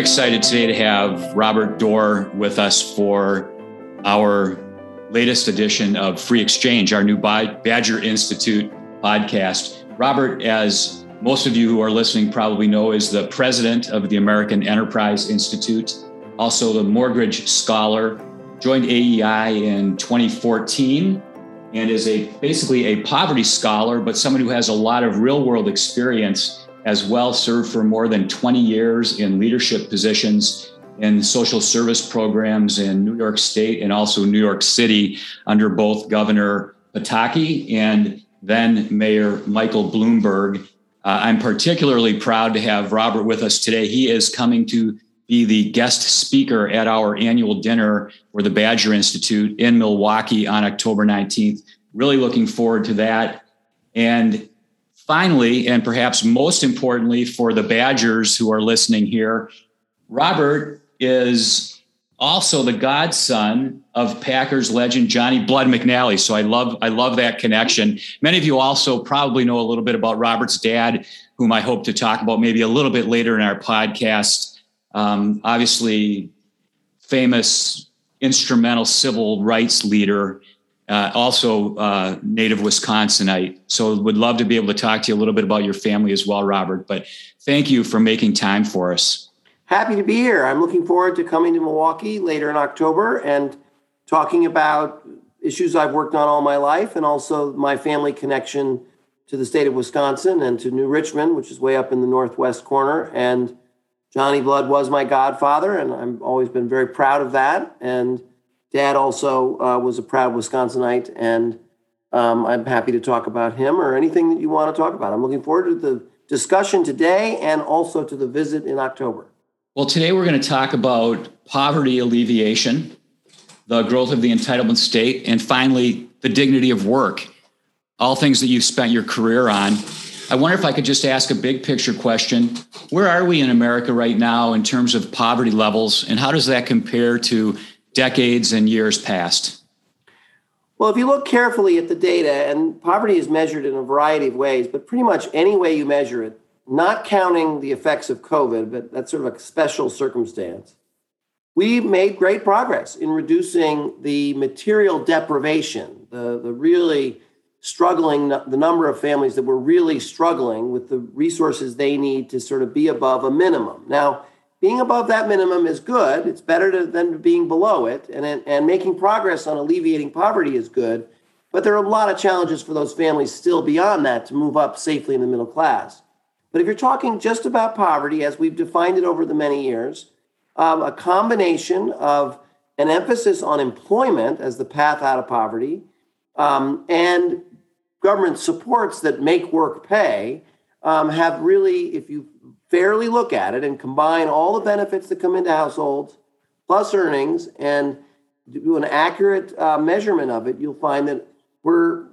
excited today to have Robert Doar with us for our latest edition of Free Exchange, our new Badger Institute podcast. Robert, as most of you who are listening probably know, is the president of the American Enterprise Institute, also the Morgridge Scholar, joined AEI in 2014 and is a basically a poverty scholar, but someone who has a lot of real world experience as well, served for more than 20 years in leadership positions in social service programs in New York State and also New York City under both Governor Pataki and then Mayor Michael Bloomberg. Uh, I'm particularly proud to have Robert with us today. He is coming to be the guest speaker at our annual dinner for the Badger Institute in Milwaukee on October 19th. Really looking forward to that. And finally, and perhaps most importantly for the Badgers who are listening here, Robert is also the godson of Packers legend Johnny Blood McNally. So I love I love that connection. Many of you also probably know a little bit about Robert's dad, whom I hope to talk about maybe a little bit later in our podcast. Um, obviously, famous instrumental civil rights leader, uh, also uh, native Wisconsinite. So, would love to be able to talk to you a little bit about your family as well, Robert. But thank you for making time for us. Happy to be here. I'm looking forward to coming to Milwaukee later in October and talking about issues I've worked on all my life and also my family connection to the state of Wisconsin and to New Richmond, which is way up in the northwest corner. And Johnny Blood was my godfather, and I've always been very proud of that. And Dad also uh, was a proud Wisconsinite, and um, I'm happy to talk about him or anything that you want to talk about. I'm looking forward to the discussion today and also to the visit in October. Well, today we're going to talk about poverty alleviation, the growth of the entitlement state, and finally, the dignity of work. All things that you've spent your career on. I wonder if I could just ask a big picture question. Where are we in America right now in terms of poverty levels, and how does that compare to decades and years past? Well, if you look carefully at the data, and poverty is measured in a variety of ways, but pretty much any way you measure it, not counting the effects of COVID, but that's sort of a special circumstance, we made great progress in reducing the material deprivation, the, the really struggling, the number of families that were really struggling with the resources they need to sort of be above a minimum. Now, being above that minimum is good. It's better to, than being below it. And, and making progress on alleviating poverty is good. But there are a lot of challenges for those families still beyond that to move up safely in the middle class. But if you're talking just about poverty, as we've defined it over the many years, um, a combination of an emphasis on employment as the path out of poverty um, and government supports that make work pay um, have really, if you fairly look at it and combine all the benefits that come into households plus earnings and do an accurate uh, measurement of it, you'll find that we're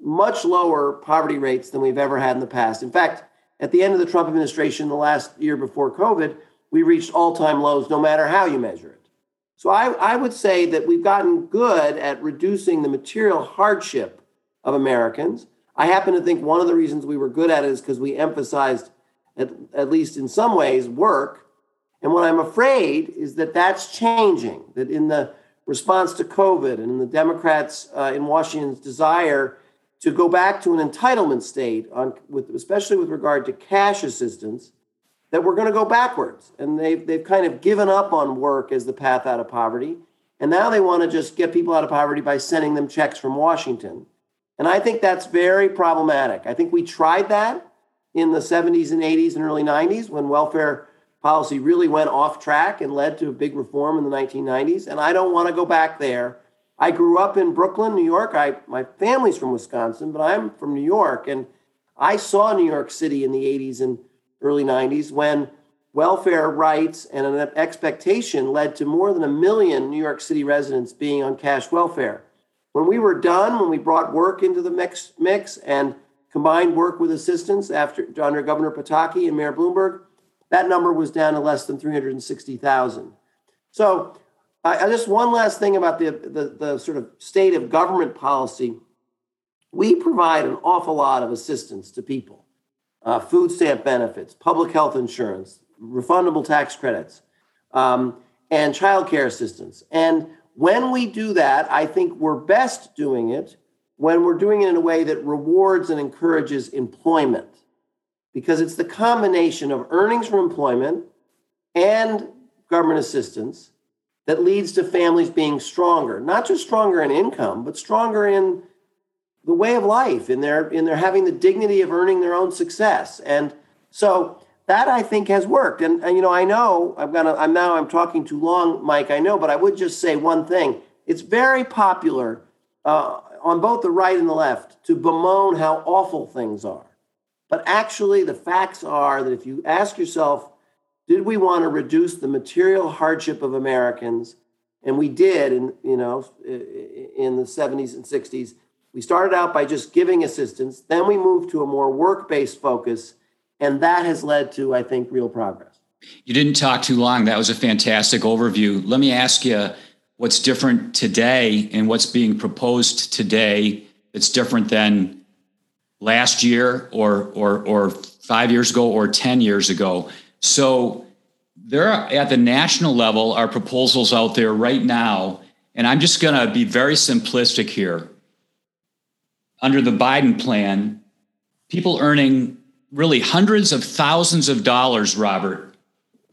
much lower poverty rates than we've ever had in the past. In fact, at the end of the Trump administration, the last year before COVID, we reached all time lows no matter how you measure it. So I, I would say that we've gotten good at reducing the material hardship of Americans. I happen to think one of the reasons we were good at it is because we emphasized, at, at least in some ways, work. And what I'm afraid is that that's changing, that in the response to COVID and in the Democrats uh, in Washington's desire to go back to an entitlement state, on, with, especially with regard to cash assistance, that we're going to go backwards. And they've, they've kind of given up on work as the path out of poverty. And now they want to just get people out of poverty by sending them checks from Washington. And I think that's very problematic. I think we tried that in the 70s and 80s and early 90s when welfare policy really went off track and led to a big reform in the 1990s. And I don't want to go back there. I grew up in Brooklyn, New York. I, my family's from Wisconsin, but I'm from New York. And I saw New York City in the 80s and early 90s when welfare rights and an expectation led to more than a million New York City residents being on cash welfare. When we were done, when we brought work into the mix, mix and combined work with assistance after under Governor Pataki and Mayor Bloomberg, that number was down to less than 360,000. So, I, just one last thing about the, the, the sort of state of government policy. We provide an awful lot of assistance to people uh, food stamp benefits, public health insurance, refundable tax credits, um, and child care assistance. And when we do that, I think we're best doing it when we're doing it in a way that rewards and encourages employment, because it's the combination of earnings from employment and government assistance that leads to families being stronger, not just stronger in income, but stronger in the way of life, in their in their having the dignity of earning their own success. And so that I think has worked. And, and you know, I know I'm gonna I'm now I'm talking too long, Mike. I know, but I would just say one thing. It's very popular uh, on both the right and the left to bemoan how awful things are. But actually, the facts are that if you ask yourself, did we want to reduce the material hardship of Americans? And we did, in you know, in the 70s and 60s. We started out by just giving assistance. Then we moved to a more work-based focus, and that has led to, I think, real progress. You didn't talk too long. That was a fantastic overview. Let me ask you what's different today and what's being proposed today that's different than last year or or or 5 years ago or 10 years ago. So there are, at the national level are proposals out there right now and I'm just going to be very simplistic here. Under the Biden plan, people earning really hundreds of thousands of dollars, Robert,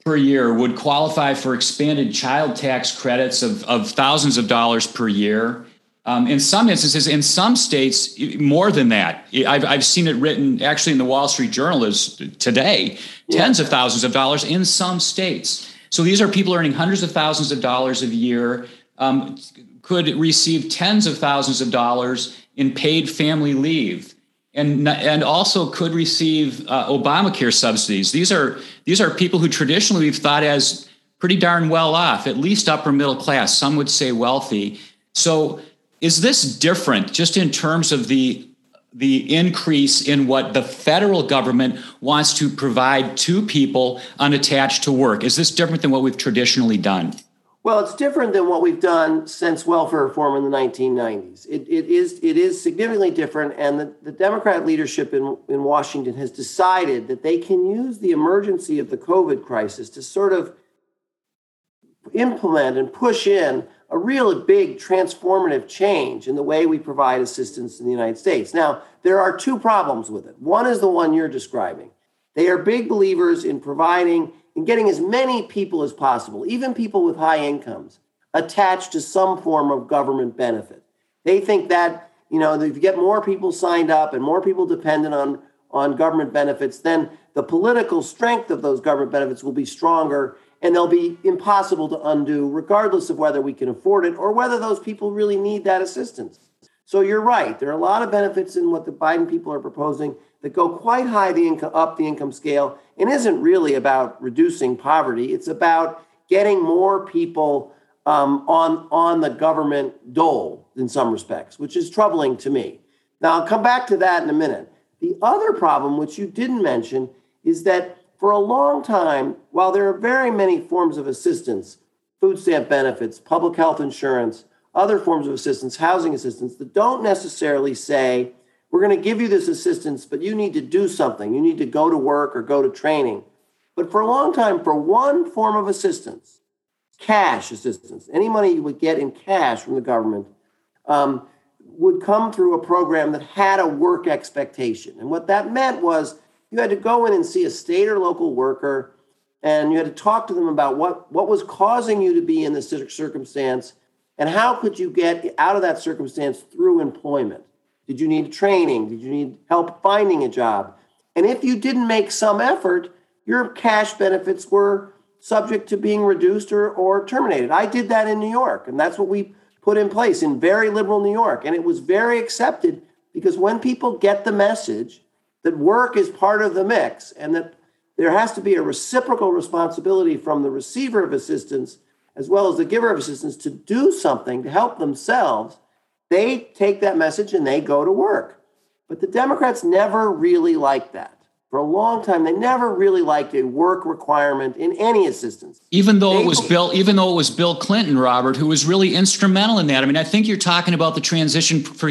per year would qualify for expanded child tax credits of, of thousands of dollars per year. Um, in some instances, in some states, more than that. I've, I've seen it written actually in the Wall Street Journal is today, tens of thousands of dollars in some states. So these are people earning hundreds of thousands of dollars a year, um, could receive tens of thousands of dollars in paid family leave and and also could receive uh, Obamacare subsidies. These are these are people who traditionally we've thought as pretty darn well off, at least upper middle class. Some would say wealthy. So is this different just in terms of the the increase in what the federal government wants to provide to people unattached to work? Is this different than what we've traditionally done? Well, it's different than what we've done since welfare reform in the 1990s. It, it, is, it is significantly different, and the, the Democrat leadership in, in Washington has decided that they can use the emergency of the COVID crisis to sort of implement and push in a really big transformative change in the way we provide assistance in the United States. Now, there are two problems with it. One is the one you're describing. They are big believers in providing and getting as many people as possible, even people with high incomes, attached to some form of government benefit. They think that, you know, if you get more people signed up and more people dependent on, on government benefits, then the political strength of those government benefits will be stronger and they'll be impossible to undo, regardless of whether we can afford it or whether those people really need that assistance. So you're right. There are a lot of benefits in what the Biden people are proposing that go quite high the income up the income scale and isn't really about reducing poverty. It's about getting more people um, on on the government dole in some respects, which is troubling to me. Now I'll come back to that in a minute. The other problem, which you didn't mention, is that for a long time, while there are very many forms of assistance, food stamp benefits, public health insurance, other forms of assistance, housing assistance, that don't necessarily say we're going to give you this assistance, but you need to do something. You need to go to work or go to training. But for a long time, for one form of assistance, cash assistance, any money you would get in cash from the government, um, would come through a program that had a work expectation. And what that meant was you had to go in and see a state or local worker and you had to talk to them about what, what was causing you to be in this circumstance and how could you get out of that circumstance through employment. Did you need training? Did you need help finding a job? And if you didn't make some effort, your cash benefits were subject to being reduced or, or terminated. I did that in New York, and that's what we put in place in very liberal New York. And it was very accepted because when people get the message that work is part of the mix and that there has to be a reciprocal responsibility from the receiver of assistance as well as the giver of assistance to do something to help themselves, they take that message and they go to work. But the Democrats never really liked that. For a long time, they never really liked a work requirement in any assistance. Even though they, it was Bill, even though it was Bill Clinton, Robert, who was really instrumental in that. I mean, I think you're talking about the transition for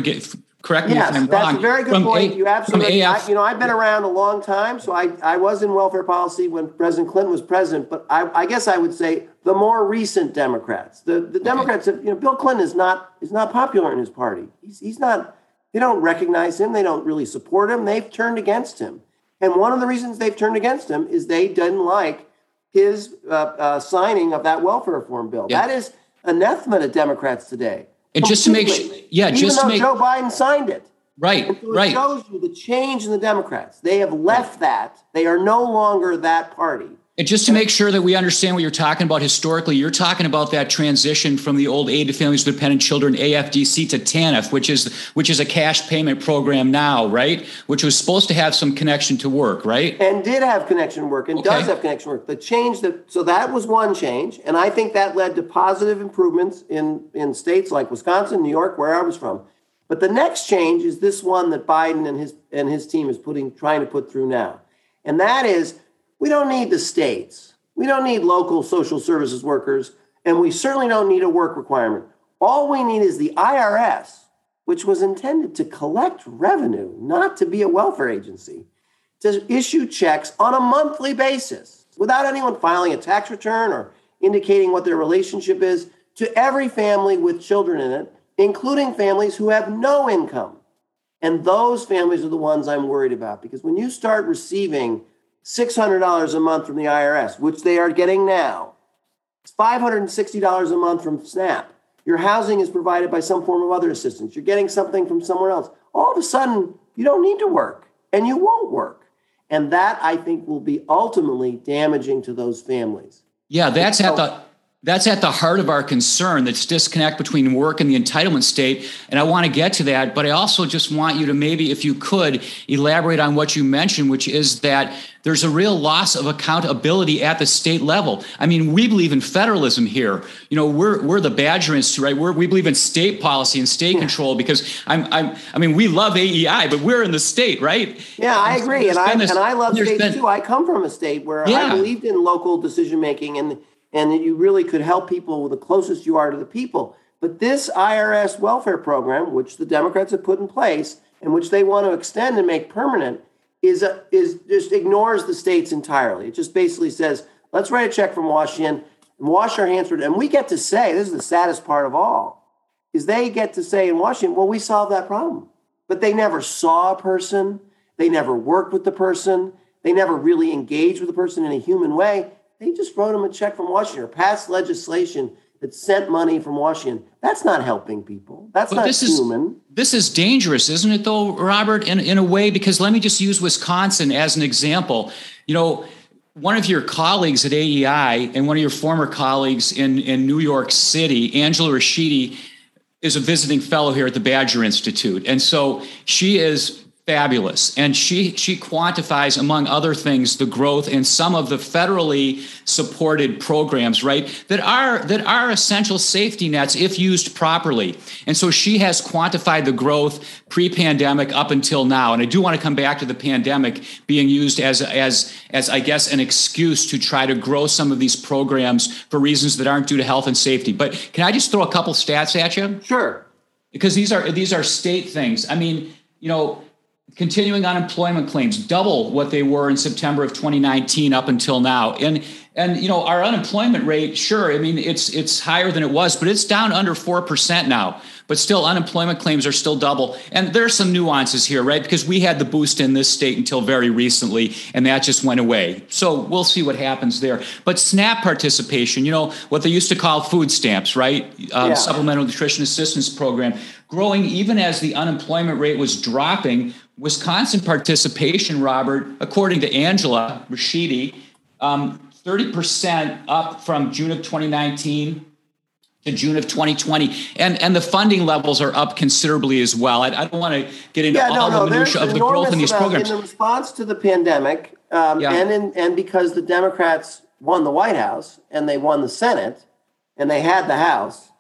Correct me yes, if I'm that's wrong. a very good point. A, you absolutely. I, you know, I've been around a long time, so I, I was in welfare policy when President Clinton was president. But I, I guess I would say the more recent Democrats, the, the Democrats, have, you know, Bill Clinton is not is not popular in his party. He's, he's not. They don't recognize him. They don't really support him. They've turned against him. And one of the reasons they've turned against him is they didn't like his uh, uh, signing of that welfare reform bill. Yeah. That is anathema to Democrats today. And just to make sure, yeah, Even just to make Joe Biden signed it. Right, and so it right. shows you the change in the Democrats. They have left right. that. They are no longer that party. And just to make sure that we understand what you're talking about historically, you're talking about that transition from the old Aid to Families with Dependent Children AFDC to TANF, which is which is a cash payment program now, right? Which was supposed to have some connection to work, right? And did have connection work and okay. does have connection work. The change that so that was one change, and I think that led to positive improvements in in states like Wisconsin, New York, where I was from. But the next change is this one that Biden and his and his team is putting trying to put through now, and that is we don't need the states. We don't need local social services workers, and we certainly don't need a work requirement. All we need is the IRS, which was intended to collect revenue, not to be a welfare agency, to issue checks on a monthly basis without anyone filing a tax return or indicating what their relationship is to every family with children in it, including families who have no income. And those families are the ones I'm worried about because when you start receiving $600 a month from the IRS, which they are getting now. It's $560 a month from SNAP. Your housing is provided by some form of other assistance. You're getting something from somewhere else. All of a sudden, you don't need to work and you won't work. And that I think will be ultimately damaging to those families. Yeah, that's so, at the that's at the heart of our concern that's disconnect between work and the entitlement state and i want to get to that but i also just want you to maybe if you could elaborate on what you mentioned which is that there's a real loss of accountability at the state level. I mean we believe in federalism here. You know we're, we're the badger institute right? We're, we believe in state policy and state yeah. control because I'm, I'm i mean we love aei but we're in the state right? Yeah i agree and I, this, and I love states been, too. I come from a state where yeah. i believed in local decision making and and that you really could help people the closest you are to the people. But this IRS welfare program, which the Democrats have put in place and which they want to extend and make permanent, is a, is just ignores the states entirely. It just basically says, let's write a check from Washington and wash our hands. And we get to say, this is the saddest part of all, is they get to say in Washington, well, we solved that problem. But they never saw a person, they never worked with the person, they never really engaged with the person in a human way. They just wrote him a check from Washington or passed legislation that sent money from Washington. That's not helping people. That's but not this human. Is, this is dangerous, isn't it, though, Robert, in, in a way? Because let me just use Wisconsin as an example. You know, one of your colleagues at AEI and one of your former colleagues in, in New York City, Angela Rachidi, is a visiting fellow here at the Badger Institute. And so she is fabulous. And she she quantifies among other things the growth in some of the federally supported programs right that are that are essential safety nets if used properly. And so she has quantified the growth pre-pandemic up until now. And i do want to come back to the pandemic being used as as as i guess an excuse to try to grow some of these programs for reasons that aren't due to health and safety. But can i just throw a couple stats at you? Sure. Because these are these are state things. I mean you know continuing unemployment claims double what they were in September of 2019 up until now. And and you know our unemployment rate sure i mean it's it's higher than it was but it's down under 4% now. But still unemployment claims are still double. And there's some nuances here right? Because we had the boost in this state until very recently and that just went away. So we'll see what happens there. But snap participation you know what they used to call food stamps right? Um, yeah. supplemental nutrition assistance program growing even as the unemployment rate was dropping. Wisconsin participation robert according to angela rachidi um, 30% up from June of 2019 to June of 2020. And, and the funding levels are up considerably as well. I, I don't want to get into yeah, all no, the minutia of the growth in these programs. In the response to the pandemic, um, yeah. and, in, and because the Democrats won the White House and they won the Senate and they had the House,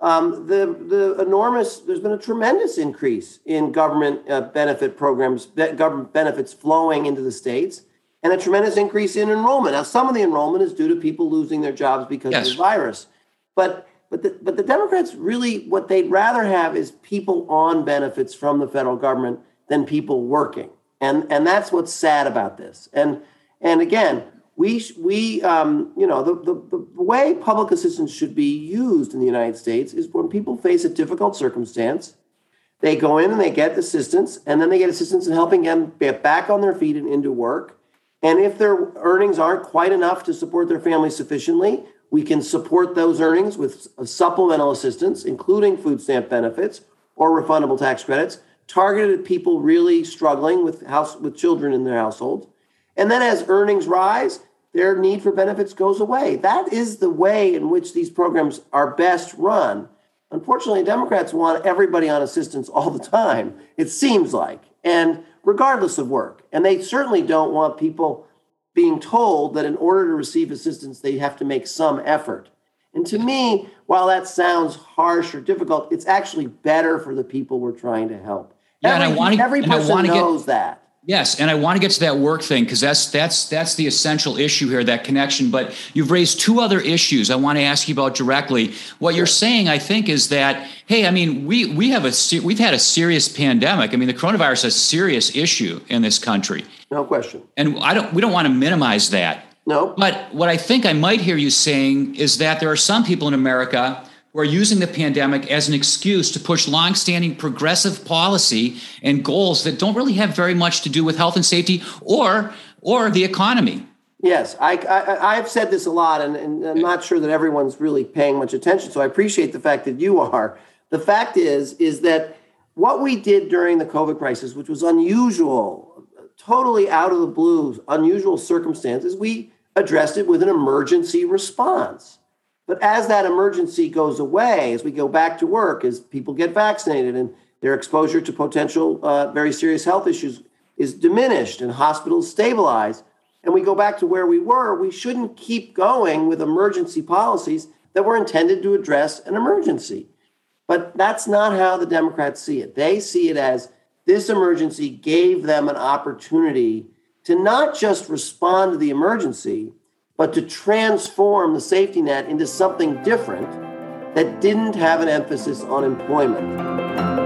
um, the, the enormous, there's been a tremendous increase in government uh, benefit programs, government benefits flowing into the states and a tremendous increase in enrollment. Now, some of the enrollment is due to people losing their jobs because yes. of the virus, but but the, but the Democrats really what they'd rather have is people on benefits from the federal government than people working, and and that's what's sad about this. And and again, we we um, you know the, the the way public assistance should be used in the United States is when people face a difficult circumstance, they go in and they get assistance, and then they get assistance in helping them get back on their feet and into work. And if their earnings aren't quite enough to support their family sufficiently, we can support those earnings with uh, supplemental assistance, including food stamp benefits or refundable tax credits, targeted at people really struggling with house with children in their households. And then as earnings rise, their need for benefits goes away. That is the way in which these programs are best run. Unfortunately, Democrats want everybody on assistance all the time, it seems like. And regardless of work. And they certainly don't want people being told that in order to receive assistance, they have to make some effort. And to me, while that sounds harsh or difficult, it's actually better for the people we're trying to help. Yeah, every, and I want to, every person knows get, that. Yes, and I want to get to that work thing because that's that's that's the essential issue here, that connection. But you've raised two other issues I want to ask you about directly. What you're saying, I think, is that hey, I mean, we we have a we've had a serious pandemic. I mean, the coronavirus is a serious issue in this country. No question. And I don't we don't want to minimize that. No. But what I think I might hear you saying is that there are some people in America who are using the pandemic as an excuse to push longstanding progressive policy and goals that don't really have very much to do with health and safety or or the economy. Yes, I, I have said this a lot, and, and I'm not sure that everyone's really paying much attention. So I appreciate the fact that you are. The fact is, is that what we did during the COVID crisis, which was unusual, totally out of the blue, unusual circumstances, we addressed it with an emergency response. But as that emergency goes away, as we go back to work, as people get vaccinated and their exposure to potential uh, very serious health issues is diminished and hospitals stabilize, and we go back to where we were, we shouldn't keep going with emergency policies that were intended to address an emergency. But that's not how the Democrats see it. They see it as this emergency gave them an opportunity to not just respond to the emergency, but to transform the safety net into something different that didn't have an emphasis on employment.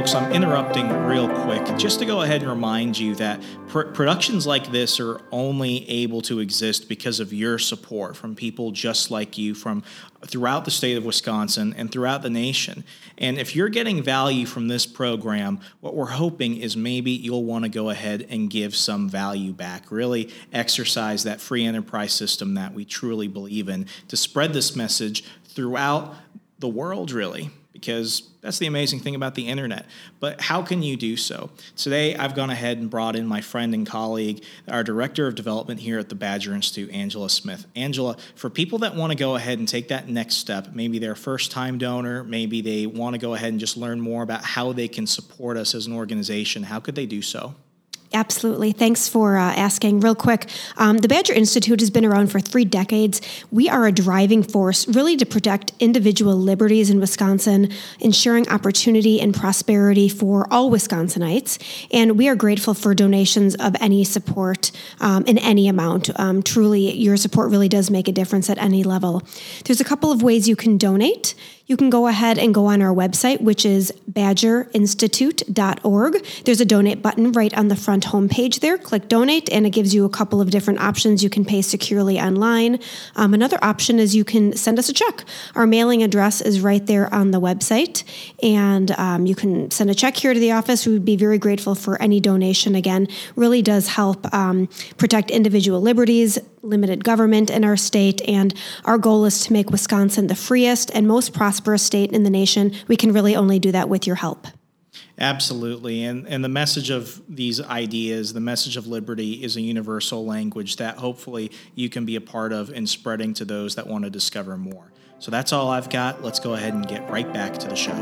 Folks, I'm interrupting real quick just to go ahead and remind you that pr- productions like this are only able to exist because of your support from people just like you from throughout the state of Wisconsin and throughout the nation. And if you're getting value from this program, what we're hoping is maybe you'll want to go ahead and give some value back, really exercise that free enterprise system that we truly believe in to spread this message throughout the world, really because that's the amazing thing about the internet. But how can you do so? Today, I've gone ahead and brought in my friend and colleague, our Director of Development here at the Badger Institute, Angela Smith. Angela, for people that want to go ahead and take that next step, maybe they're a first time donor, maybe they want to go ahead and just learn more about how they can support us as an organization, how could they do so? Absolutely. Thanks for uh, asking. Real quick, um, the Badger Institute has been around for three decades. We are a driving force, really, to protect individual liberties in Wisconsin, ensuring opportunity and prosperity for all Wisconsinites. And we are grateful for donations of any support um, in any amount. Um, truly, your support really does make a difference at any level. There's a couple of ways you can donate you can go ahead and go on our website, which is badgerinstitute.org. There's a donate button right on the front homepage there. Click donate, and it gives you a couple of different options. You can pay securely online. Um, another option is you can send us a check. Our mailing address is right there on the website, and um, you can send a check here to the office. We would be very grateful for any donation. Again, really does help um, protect individual liberties, limited government in our state, and our goal is to make Wisconsin the freest and most prosperous state in the nation. We can really only do that with your help. Absolutely. And, and the message of these ideas, the message of liberty, is a universal language that hopefully you can be a part of in spreading to those that want to discover more. So that's all I've got. Let's go ahead and get right back to the show.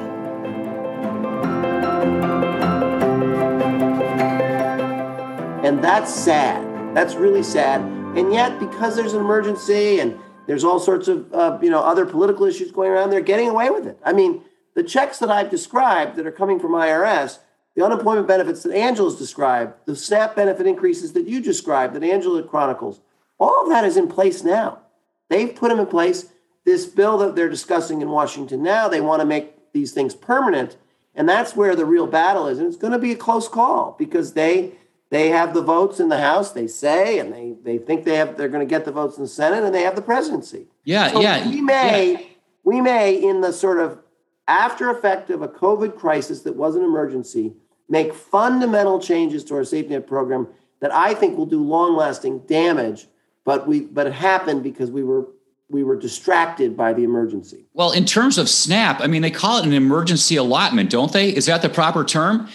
And that's sad. That's really sad and yet, because there's an emergency and there's all sorts of uh, you know other political issues going around, they're getting away with it. I mean, the checks that I've described that are coming from IRS, the unemployment benefits that Angela's described, the SNAP benefit increases that you described, that Angela chronicles, all of that is in place now. They've put them in place. this bill that they're discussing in Washington now, they want to make these things permanent. And that's where the real battle is. And it's going to be a close call because they they have the votes in the House, they say, and they they think they have they're going to get the votes in the Senate and they have the presidency. Yeah, so yeah. We may yeah. we may in the sort of after effect of a COVID crisis that was an emergency, make fundamental changes to our safety net program that I think will do long-lasting damage. But we but it happened because we were we were distracted by the emergency. Well, in terms of SNAP, I mean, they call it an emergency allotment, don't they? Is that the proper term?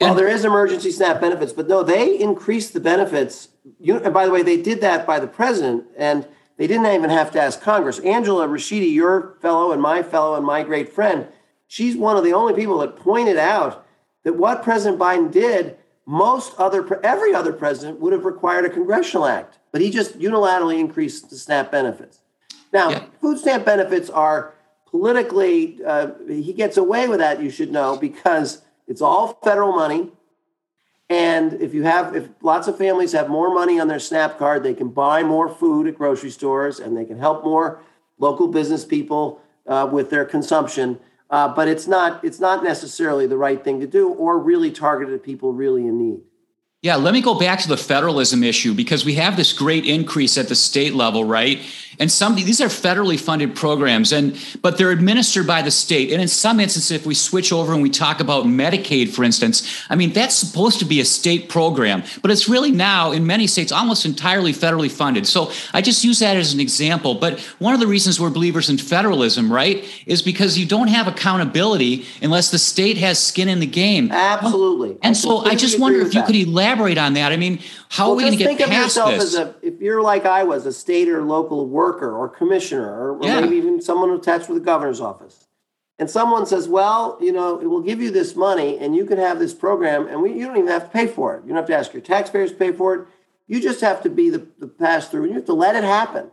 Well, there is emergency SNAP benefits, but no, they increased the benefits. You, and by the way, they did that by the president, and they didn't even have to ask Congress. Angela Rachidi, your fellow and my fellow and my great friend, she's one of the only people that pointed out that what President Biden did, most other every other president would have required a congressional act, but he just unilaterally increased the SNAP benefits. Now, yeah. food stamp benefits are politically, uh, he gets away with that, you should know, because it's all federal money. And if you have, if lots of families have more money on their SNAP card, they can buy more food at grocery stores and they can help more local business people uh, with their consumption. Uh, but it's not, it's not necessarily the right thing to do or really targeted at people really in need. Yeah, let me go back to the federalism issue because we have this great increase at the state level, right? And some these are federally funded programs, and but they're administered by the state. And in some instances, if we switch over and we talk about Medicaid, for instance, I mean that's supposed to be a state program, but it's really now in many states almost entirely federally funded. So I just use that as an example. But one of the reasons we're believers in federalism, right, is because you don't have accountability unless the state has skin in the game. Absolutely. And so I just wonder if you that. could elaborate on that. I mean, how well, are we going to get think past of yourself this? As a, if you're like I was, a state or local worker or commissioner, or, or yeah. maybe even someone attached with the governor's office, and someone says, "Well, you know, it will give you this money, and you can have this program, and we, you don't even have to pay for it. You don't have to ask your taxpayers to pay for it. You just have to be the, the pass through, and you have to let it happen."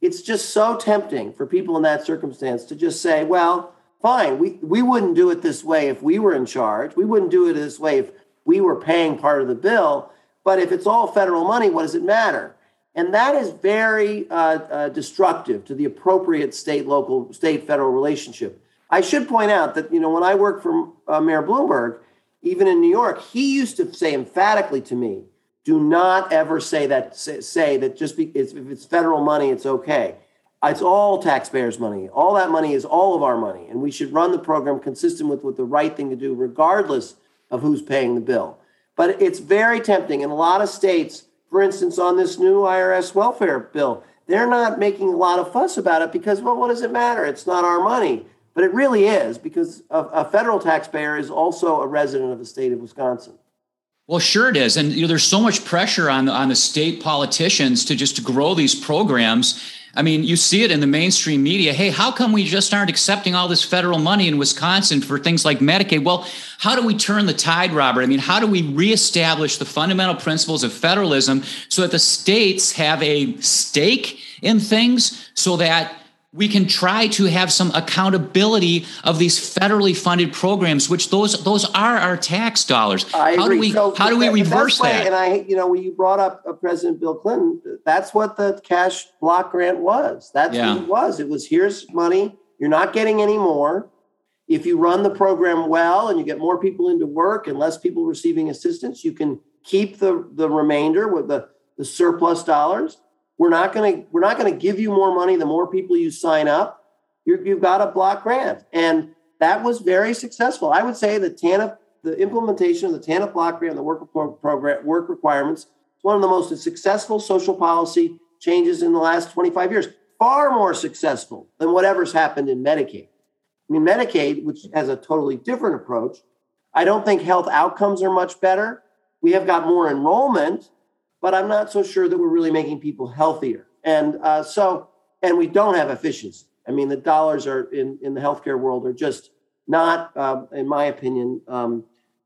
It's just so tempting for people in that circumstance to just say, "Well, fine, we we wouldn't do it this way if we were in charge. We wouldn't do it this way if we were paying part of the bill." But if it's all federal money, what does it matter? And that is very uh, uh, destructive to the appropriate state, local, state, federal relationship. I should point out that, you know, when I worked for uh, Mayor Bloomberg, even in New York, he used to say emphatically to me, do not ever say that, say, that just be, it's, if it's federal money, it's okay. It's all taxpayers' money. All that money is all of our money. And we should run the program consistent with what the right thing to do, regardless of who's paying the bill. But it's very tempting. In a lot of states, for instance, on this new IRS welfare bill, they're not making a lot of fuss about it because, well, what does it matter? It's not our money. But it really is because a, a federal taxpayer is also a resident of the state of Wisconsin. Well, sure it is, and you know, there's so much pressure on on the state politicians to just grow these programs I mean, you see it in the mainstream media. Hey, how come we just aren't accepting all this federal money in Wisconsin for things like Medicaid? Well, how do we turn the tide, Robert? I mean, how do we reestablish the fundamental principles of federalism so that the states have a stake in things so that we can try to have some accountability of these federally funded programs, which those those are our tax dollars. I how agree. do we so how do we reverse way, that? And I, you know, when you brought up uh, President Bill Clinton, that's what the cash block grant was. That's yeah. what it was. It was here's money. You're not getting any more. If you run the program well and you get more people into work and less people receiving assistance, you can keep the the remainder with the the surplus dollars we're not going to we're not going to give you more money the more people you sign up. you have got a block grant, and that was very successful. I would say the TANF, the implementation of the TANF block grant, the work program, work requirements, is one of the most successful social policy changes in the last 25 years. Far more successful than whatever's happened in Medicaid. I mean, Medicaid, which has a totally different approach, I don't think health outcomes are much better. We have got more enrollment, but I'm not so sure that we're really making people healthier. And uh, so, and we don't have efficiency. I mean, the dollars are in, in the healthcare world are just not, uh, in my opinion, um,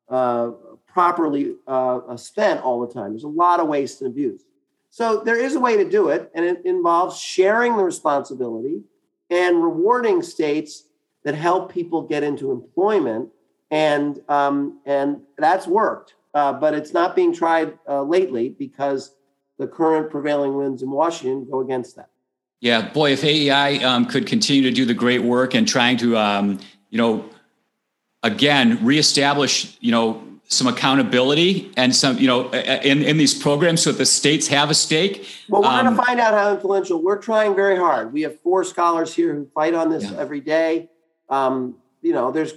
uh, properly uh, spent all the time. There's a lot of waste and abuse. So there is a way to do it, and it involves sharing the responsibility and rewarding states that help people get into employment, and um, and that's worked uh, but it's not being tried uh, lately because the current prevailing winds in Washington go against that. Yeah, boy, if AEI um, could continue to do the great work and trying to, um, you know, again reestablish, you know, some accountability and some, you know, in, in these programs so that the states have a stake. Well, we're um, going to find out how influential. We're trying very hard. We have four scholars here who fight on this yeah. every day. Um, you know, there's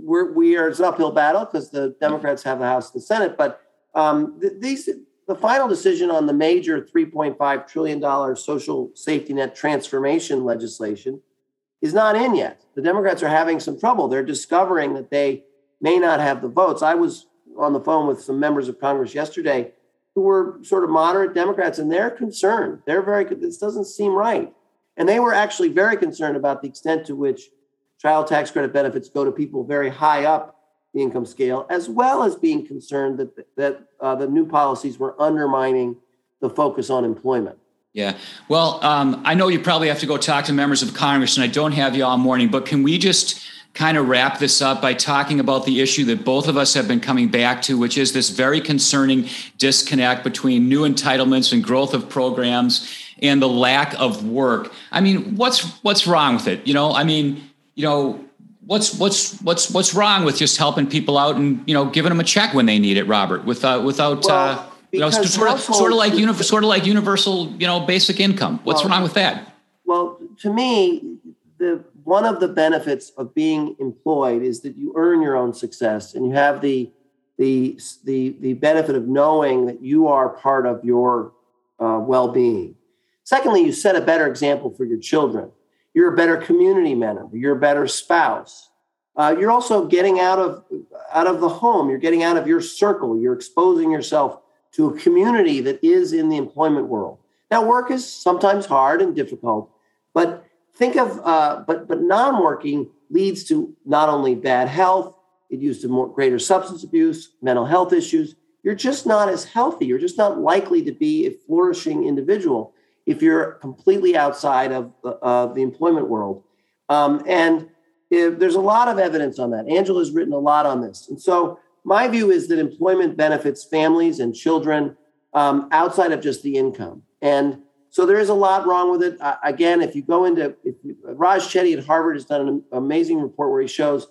we're we are it's an uphill battle because the Democrats have the House and the Senate, but um, th- these the final decision on the major 3.5 trillion dollar social safety net transformation legislation is not in yet. The Democrats are having some trouble. They're discovering that they may not have the votes. I was on the phone with some members of Congress yesterday who were sort of moderate Democrats, and they're concerned. They're very, this doesn't seem right. And they were actually very concerned about the extent to which child tax credit benefits go to people very high up the income scale, as well as being concerned that, that uh, the new policies were undermining the focus on employment. Yeah. Well, um, I know you probably have to go talk to members of Congress, and I don't have you all morning, but can we just kind of wrap this up by talking about the issue that both of us have been coming back to, which is this very concerning disconnect between new entitlements and growth of programs and the lack of work. I mean, what's what's wrong with it? You know, I mean, you know, what's what's what's what's wrong with just helping people out and you know giving them a check when they need it, Robert, without without. Well, uh, you know, sort of, sort of like sort of like universal, you know, basic income. What's well, wrong with that? Well, to me, the one of the benefits of being employed is that you earn your own success and you have the the the, the benefit of knowing that you are part of your uh, well-being secondly you set a better example for your children you're a better community member. You're a better spouse. Uh, you're also getting out of out of the home. You're getting out of your circle. You're exposing yourself to a community that is in the employment world. Now work is sometimes hard and difficult but think of uh, but but non-working leads to not only bad health it leads to more greater substance abuse mental health issues. You're just not as healthy. You're just not likely to be a flourishing individual if you're completely outside of the employment world um, and if, there's a lot of evidence on that angela's written a lot on this and so my view is that employment benefits families and children um, outside of just the income and so there is a lot wrong with it. Uh, again, if you go into if you, Raj Chetty at Harvard has done an amazing report where he shows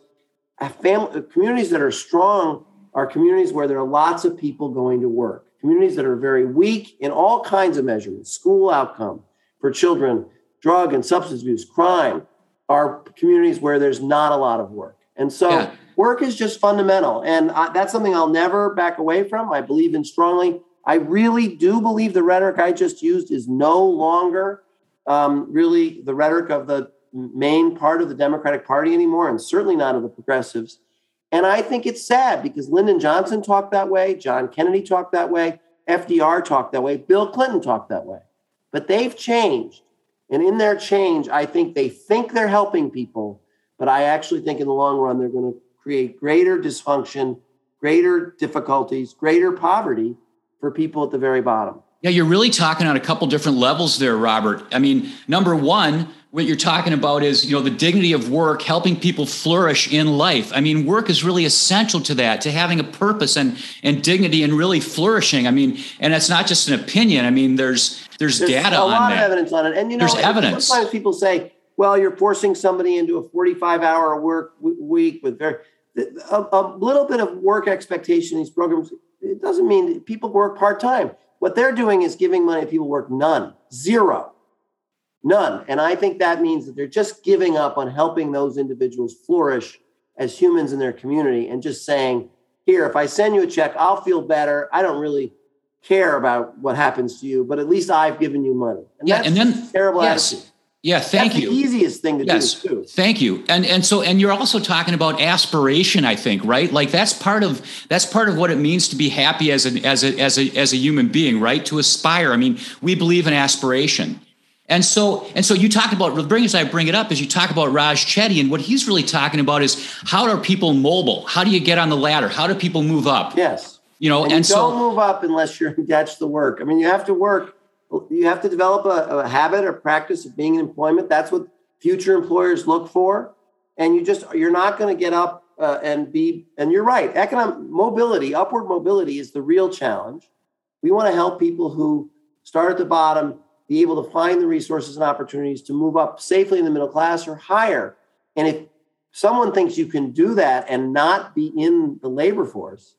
family, communities that are strong are communities where there are lots of people going to work. Communities that are very weak in all kinds of measurements, school outcome for children, drug and substance abuse, crime, are communities where there's not a lot of work. And so yeah. work is just fundamental. And I, that's something I'll never back away from. I believe in strongly. I really do believe the rhetoric I just used is no longer um, really the rhetoric of the main part of the Democratic Party anymore, and certainly not of the progressives. And I think it's sad because Lyndon Johnson talked that way, John Kennedy talked that way, FDR talked that way, Bill Clinton talked that way. But they've changed. And in their change, I think they think they're helping people, but I actually think in the long run, they're going to create greater dysfunction, greater difficulties, greater poverty for people at the very bottom. Yeah, you're really talking on a couple different levels there, Robert. I mean, number one, what you're talking about is, you know, the dignity of work, helping people flourish in life. I mean, work is really essential to that, to having a purpose and and dignity and really flourishing. I mean, and it's not just an opinion. I mean, there's there's, there's data a lot of evidence on it, and you know, there's evidence. Sometimes people say, "Well, you're forcing somebody into a 45 hour work week with very." A, a little bit of work expectation in these programs it doesn't mean people work part time. What they're doing is giving money to people work none, zero, none. And I think that means that they're just giving up on helping those individuals flourish as humans in their community and just saying, here, if I send you a check, I'll feel better. I don't really care about what happens to you, but at least I've given you money. And yeah, and then terrible yes. attitude. Yeah, thank That's you. The easiest thing to yes, do too. Thank you. And and so and you're also talking about aspiration, I think, right? Like that's part of that's part of what it means to be happy as a as a as a as a human being, right? To aspire. I mean, we believe in aspiration. And so and so you talk about the I bring it up is you talk about Raj Chetty and what he's really talking about is how are people mobile? How do you get on the ladder? How do people move up? Yes. You know, and, and you so don't move up unless you're engaged the work. I mean, you have to work you have to develop a, a habit or practice of being in employment. That's what future employers look for. And you just you're not going to get up uh, and be. And you're right. Economic mobility, upward mobility, is the real challenge. We want to help people who start at the bottom be able to find the resources and opportunities to move up safely in the middle class or higher. And if someone thinks you can do that and not be in the labor force,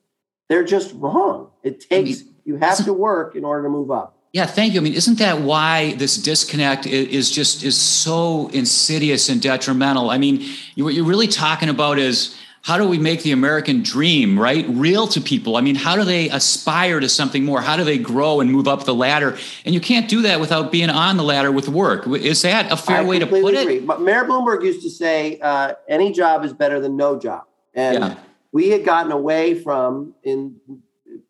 they're just wrong. It takes, you have to work in order to move up. Yeah, thank you. I mean, isn't that why this disconnect is just is so insidious and detrimental? I mean, what you're really talking about is how do we make the American dream, right, real to people? I mean, how do they aspire to something more? How do they grow and move up the ladder? And you can't do that without being on the ladder with work. Is that a fair I way to put agree. it? Mayor Bloomberg used to say, uh, any job is better than no job. And yeah. we had gotten away from, in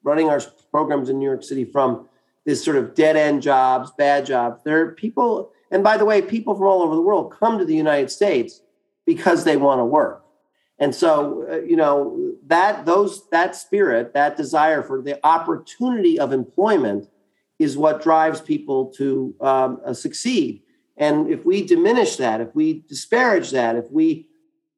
running our programs in New York City, from this sort of dead end jobs, bad jobs. There are people, and by the way, people from all over the world come to the United States because they want to work. And so, uh, you know, that those that spirit, that desire for the opportunity of employment is what drives people to um, uh, succeed. And if we diminish that, if we disparage that, if we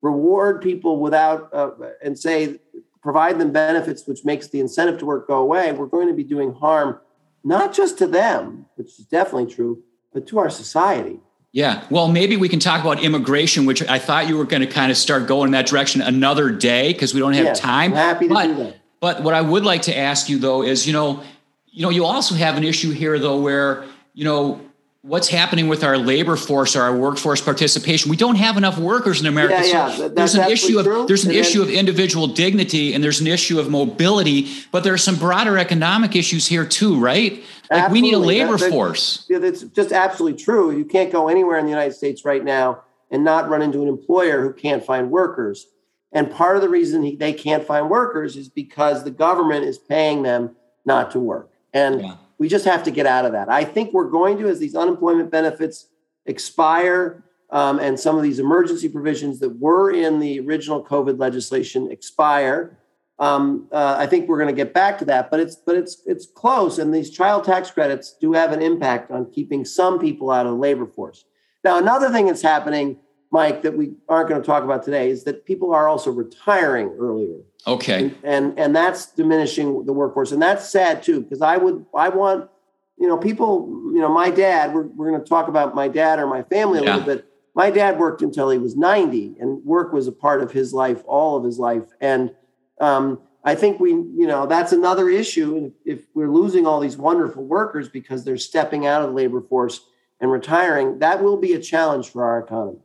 reward people without uh, and say provide them benefits which makes the incentive to work go away, we're going to be doing harm not just to them, which is definitely true, but to our society. Yeah. Well, maybe we can talk about immigration, which I thought you were going to kind of start going in that direction another day because we don't have yeah, time. I'm happy to but, do that. But what I would like to ask you though is, you know, you know, you also have an issue here though where, you know, what's happening with our labor force or our workforce participation. We don't have enough workers in America. Yeah, yeah. So there's an issue of true. there's an and issue then, of individual dignity and there's an issue of mobility, but there are some broader economic issues here too, right? Like we need a labor that, that, force. Yeah, that's just absolutely true. You can't go anywhere in the United States right now and not run into an employer who can't find workers. And part of the reason he, they can't find workers is because the government is paying them not to work. And yeah we just have to get out of that. I think we're going to, as these unemployment benefits expire um, and some of these emergency provisions that were in the original COVID legislation expire. Um, uh, I think we're going to get back to that, but it's but it's it's close, and these child tax credits do have an impact on keeping some people out of the labor force. Now, another thing that's happening, Mike, that we aren't going to talk about today is that people are also retiring earlier. Okay. And, and and that's diminishing the workforce, and that's sad too. Because I would I want you know people you know my dad. We're we're going to talk about my dad or my family a yeah. little bit. My dad worked until he was ninety, and work was a part of his life, all of his life. And um, I think we you know that's another issue. If we're losing all these wonderful workers because they're stepping out of the labor force and retiring, that will be a challenge for our economy.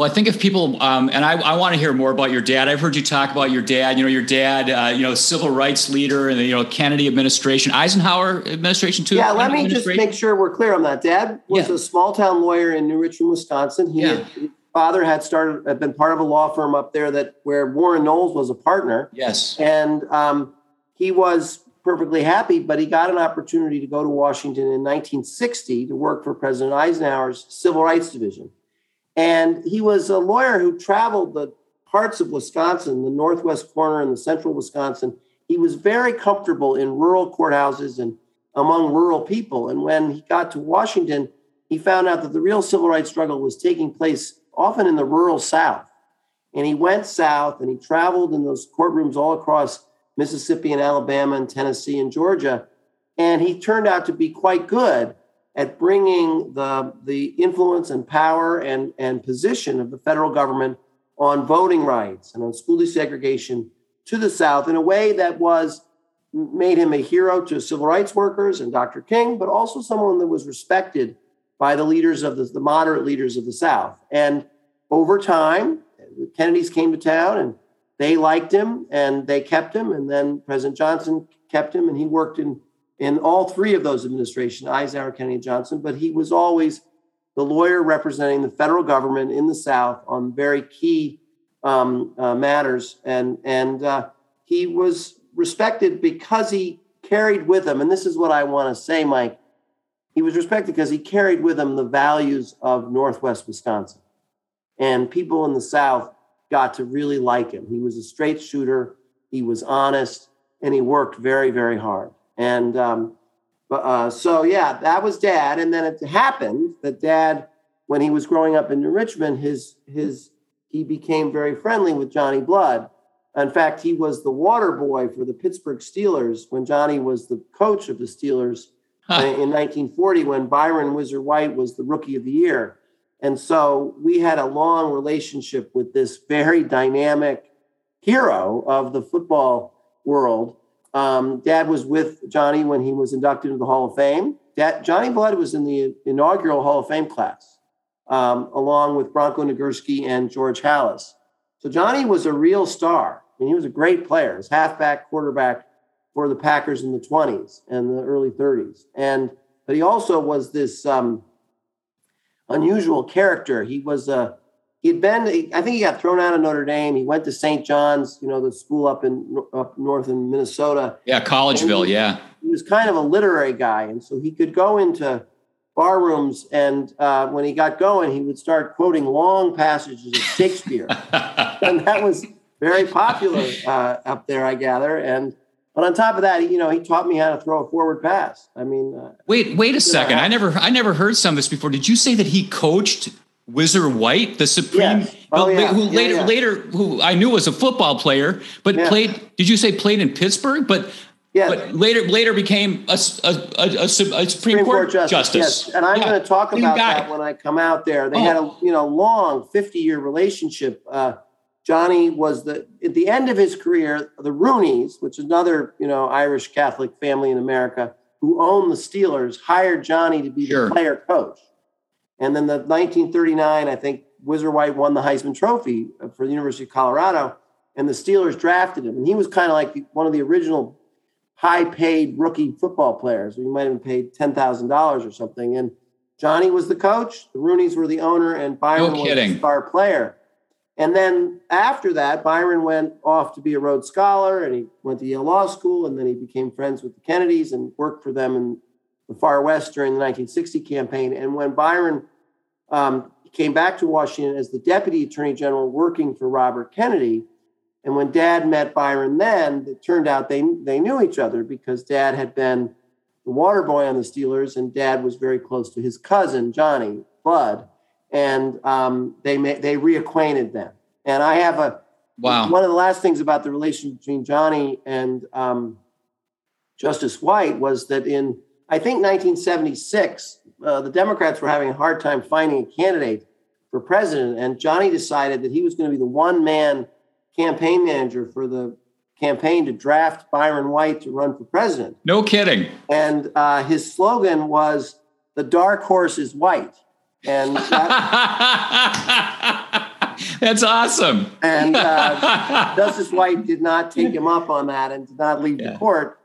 Well, I think if people, um, and I, I want to hear more about your dad. I've heard you talk about your dad. You know, your dad, uh, you know, civil rights leader in the you know Kennedy administration, Eisenhower administration too. Yeah, let me just make sure we're clear on that. Dad was yeah. a small town lawyer in New Richmond, Wisconsin. He yeah. had, father had started, had been part of a law firm up there that where Warren Knowles was a partner. Yes, and um, he was perfectly happy, but he got an opportunity to go to Washington in 1960 to work for President Eisenhower's Civil Rights Division. And he was a lawyer who traveled the parts of Wisconsin, the northwest corner and the central Wisconsin. He was very comfortable in rural courthouses and among rural people. And when he got to Washington, he found out that the real civil rights struggle was taking place often in the rural South. And he went south and he traveled in those courtrooms all across Mississippi and Alabama and Tennessee and Georgia. And he turned out to be quite good at bringing the, the influence and power and, and position of the federal government on voting rights and on school desegregation to the South in a way that was made him a hero to civil rights workers and Dr. King, but also someone that was respected by the leaders of the, the moderate leaders of the South. And over time, the Kennedys came to town and they liked him and they kept him. And then President Johnson kept him and he worked in in all three of those administrations, Eisenhower, Kennedy, Johnson, but he was always the lawyer representing the federal government in the South on very key um, uh, matters. And, and uh, he was respected because he carried with him, and this is what I want to say, Mike. He was respected because he carried with him the values of Northwest Wisconsin. And people in the South got to really like him. He was a straight shooter, he was honest, and he worked very, very hard. And um, uh, so, yeah, that was dad. And then it happened that dad, when he was growing up in New Richmond, his, his, he became very friendly with Johnny Blood. In fact, he was the water boy for the Pittsburgh Steelers when Johnny was the coach of the Steelers in 1940 when Byron Whizzer White was the rookie of the year. And so we had a long relationship with this very dynamic hero of the football world. Um, Dad was with Johnny when he was inducted into the Hall of Fame. Dad, Johnny Blood was in the inaugural Hall of Fame class, um, along with Bronco Nagurski and George Halas. So Johnny was a real star. I mean, he was a great player, as halfback, quarterback for the Packers in the 20s and the early 30s. And but he also was this um, unusual character. He was a he'd been I think he got thrown out of Notre Dame. He went to St. John's, you know, the school up in up north in Minnesota. Yeah, Collegeville. He, yeah, he was kind of a literary guy, and so he could go into bar rooms, and uh, when he got going, he would start quoting long passages of Shakespeare, and that was very popular uh, up there, I gather. And but on top of that, you know, he taught me how to throw a forward pass. I mean, uh, wait, wait a second. I never, I never heard some of this before. Did you say that he coached Whizzer White, the Supreme, yes. oh, yeah. who yeah, later, yeah. later, who I knew was a football player, but played? Did you say played in Pittsburgh? But yeah. but later, later became a, a, a, a Supreme, Supreme, Court, Court justice. justice. Yes, and I'm going to talk about that when I come out there. They Oh. had a you know long 50 year relationship. Uh, Johnny was the at the end of his career, the Rooneys, which is another you know Irish Catholic family in America who owned the Steelers, hired Johnny to be Sure. the player coach. And then the 1939, I think Whizzer White won the Heisman Trophy for the University of Colorado, and the Steelers drafted him. And he was kind of like the, one of the original high-paid rookie football players. He might have been paid ten thousand dollars or something. And Johnny was the coach. The Rooneys were the owner, and Byron was kidding. the star player. And then after that, Byron went off to be a Rhodes Scholar, and he went to Yale Law School, and then he became friends with the Kennedys and worked for them in the Far West during the 1960 campaign. And when Byron um, came back to Washington as the Deputy Attorney General, working for Robert Kennedy, and when Dad met Byron, then it turned out they they knew each other because Dad had been the water boy on the Steelers, and Dad was very close to his cousin Johnny Blood, and um, they they reacquainted them. And I have a Wow. one of the last things about the relation between Johnny and um, Justice White was that in I think 1976, uh, the Democrats were having a hard time finding a candidate for president, and Johnny decided that he was going to be the one man campaign manager for the campaign to draft Byron White to run for president. No kidding. And uh, his slogan was "The dark horse is white," and that, That's awesome. and uh, Justice White did not take him up on that and did not leave Yeah. the court.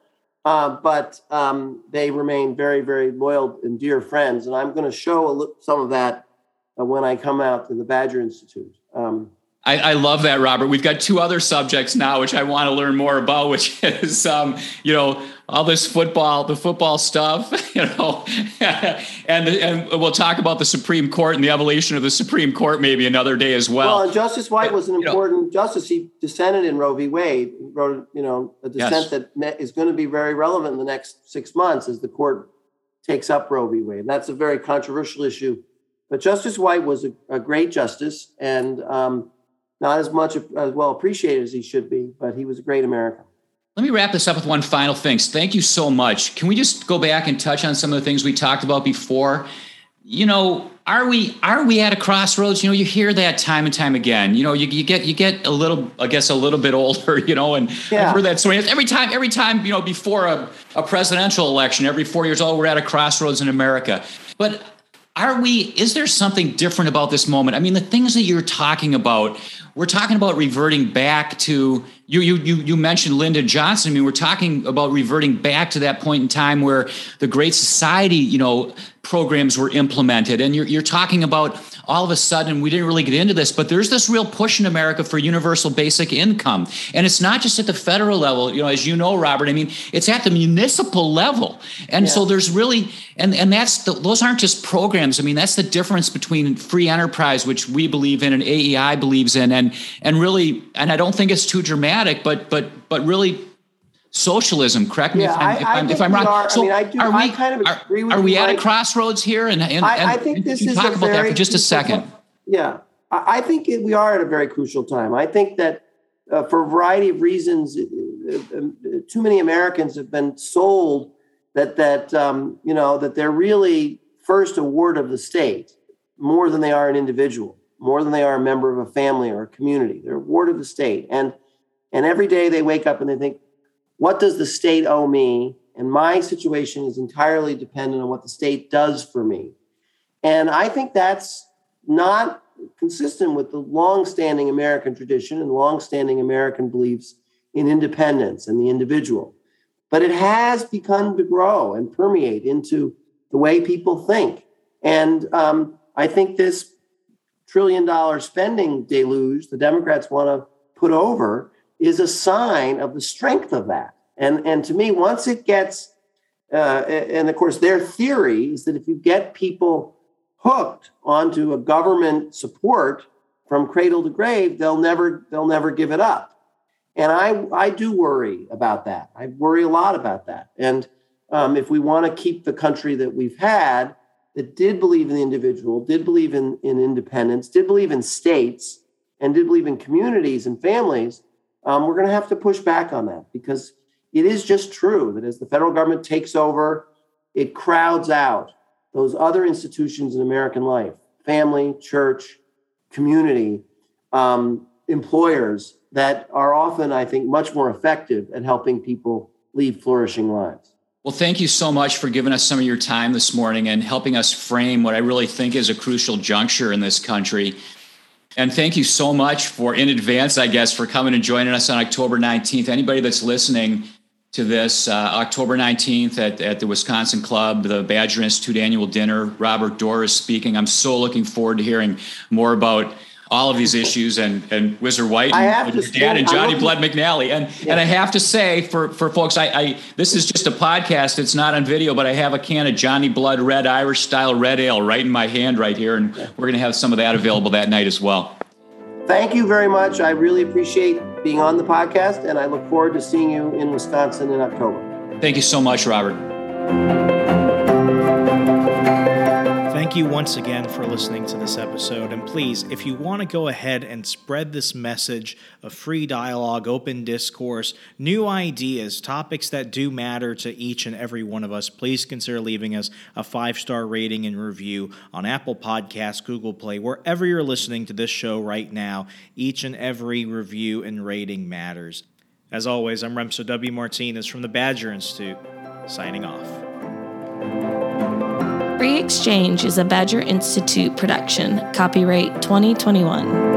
Uh, but um, they remain very, very loyal and dear friends. And I'm going to show li- some of that uh, when I come out to the Badger Institute. Um, I, I love that, Robert. We've got two other subjects now, which I want to learn more about, which is, um, you know, all this football, the football stuff, you know, and and we'll talk about the Supreme Court and the evolution of the Supreme Court maybe another day as well, well. and Justice White was an you know- important justice. He dissented in Roe v. Wade, wrote, you know, a dissent Yes. that is going to be very relevant in the next six months as the court takes up Roe v. Wade. That's a very controversial issue. But Justice White was a, a great justice and um, not as much as well appreciated as he should be, but he was a great American. Let me wrap this up with one final thing. Thank you so much. Can we just go back and touch on some of the things we talked about before? You know, are we are we at a crossroads? You know, you hear that time and time again. You know, you, you get you get a little, I guess, a little bit older. You know, and Yeah. I've heard that story every time. Every time, you know, before a, a presidential election, every four years old, we're at a crossroads in America. But are we is there something different about this moment i mean the things that you're talking about we're talking about reverting back to you you you, you mentioned lyndon johnson. I mean we're talking about reverting back to that point in time where the great society you know programs were implemented. And you're, you're talking about all of a sudden we didn't really get into this but there's this real push in america for universal basic income. And it's not just at the federal level. You know as you know robert i mean it's at the municipal level. And so there's really and and that's the, those aren't just programs. I mean that's the difference between free enterprise which we believe in and aei believes in. And and really and i don't think it's too dramatic but but but really socialism correct me Yeah, if i'm I- if I i'm, if I'm wrong are. I mean, I do- are we kind of are, with are we at a crossroads here and and, I, and- think this is talk a about very that for just a second time. Yeah, I, think it, we are at a very crucial time. I think that uh, for a variety of reasons, uh, uh, uh, too many Americans have been sold that that um, you know that they're really first a ward of the state more than they are an individual, more than they are a member of a family or a community. They're a ward of the state, and and every day they wake up and they think, what does the state owe me? And my situation is entirely dependent on what the state does for me. And I think that's not consistent with the long-standing American tradition and long-standing American beliefs in independence and the individual. But it has begun to grow and permeate into the way people think. And um, I think this trillion dollar spending deluge the Democrats want to put over is a sign of the strength of that. And, and to me, once it gets, uh, and of course, their theory is that if you get people hooked onto a government support from cradle to grave, they'll never they'll never give it up. And I I do worry about that. I worry a lot about that. And um, if we want to keep the country that we've had, that did believe in the individual, did believe in, in independence, did believe in states, and did believe in communities and families, um, we're going to have to push back on that because it is just true that as the federal government takes over, it crowds out those other institutions in American life family, church, community, um, employers that are often, I think, much more effective at helping people lead flourishing lives. Well, thank you so much for giving us some of your time this morning and helping us frame what I really think is a crucial juncture in this country. And thank you so much for, in advance, I guess, for coming and joining us on October 19th. Anybody that's listening to this, uh, October 19th at, at the Wisconsin Club, the Badger Institute annual dinner, Robert Doar is speaking. I'm so looking forward to hearing more about all of these issues and and Whizzer White and, and your dad and Johnny Blood McNally. And yeah. and I have to say for for folks, I, I this is just a podcast. It's not on video, but I have a can of Johnny Blood Red Irish style red ale right in my hand right here, and yeah. we're gonna have some of that available that night as well. Thank you very much. I really appreciate being on the podcast, and I look forward to seeing you in Wisconsin in October. Thank you so much, Robert. Thank you once again for listening to this episode. And please, if you want to go ahead and spread this message of free dialogue, open discourse, new ideas, topics that do matter to each and every one of us, please consider leaving us a five star rating and review on Apple Podcasts, Google Play, wherever you're listening to this show right now. Each and every review and rating matters. As always, I'm Remso W. Martinez from the Badger Institute, signing off. Free Exchange is a Badger Institute production, copyright 2021.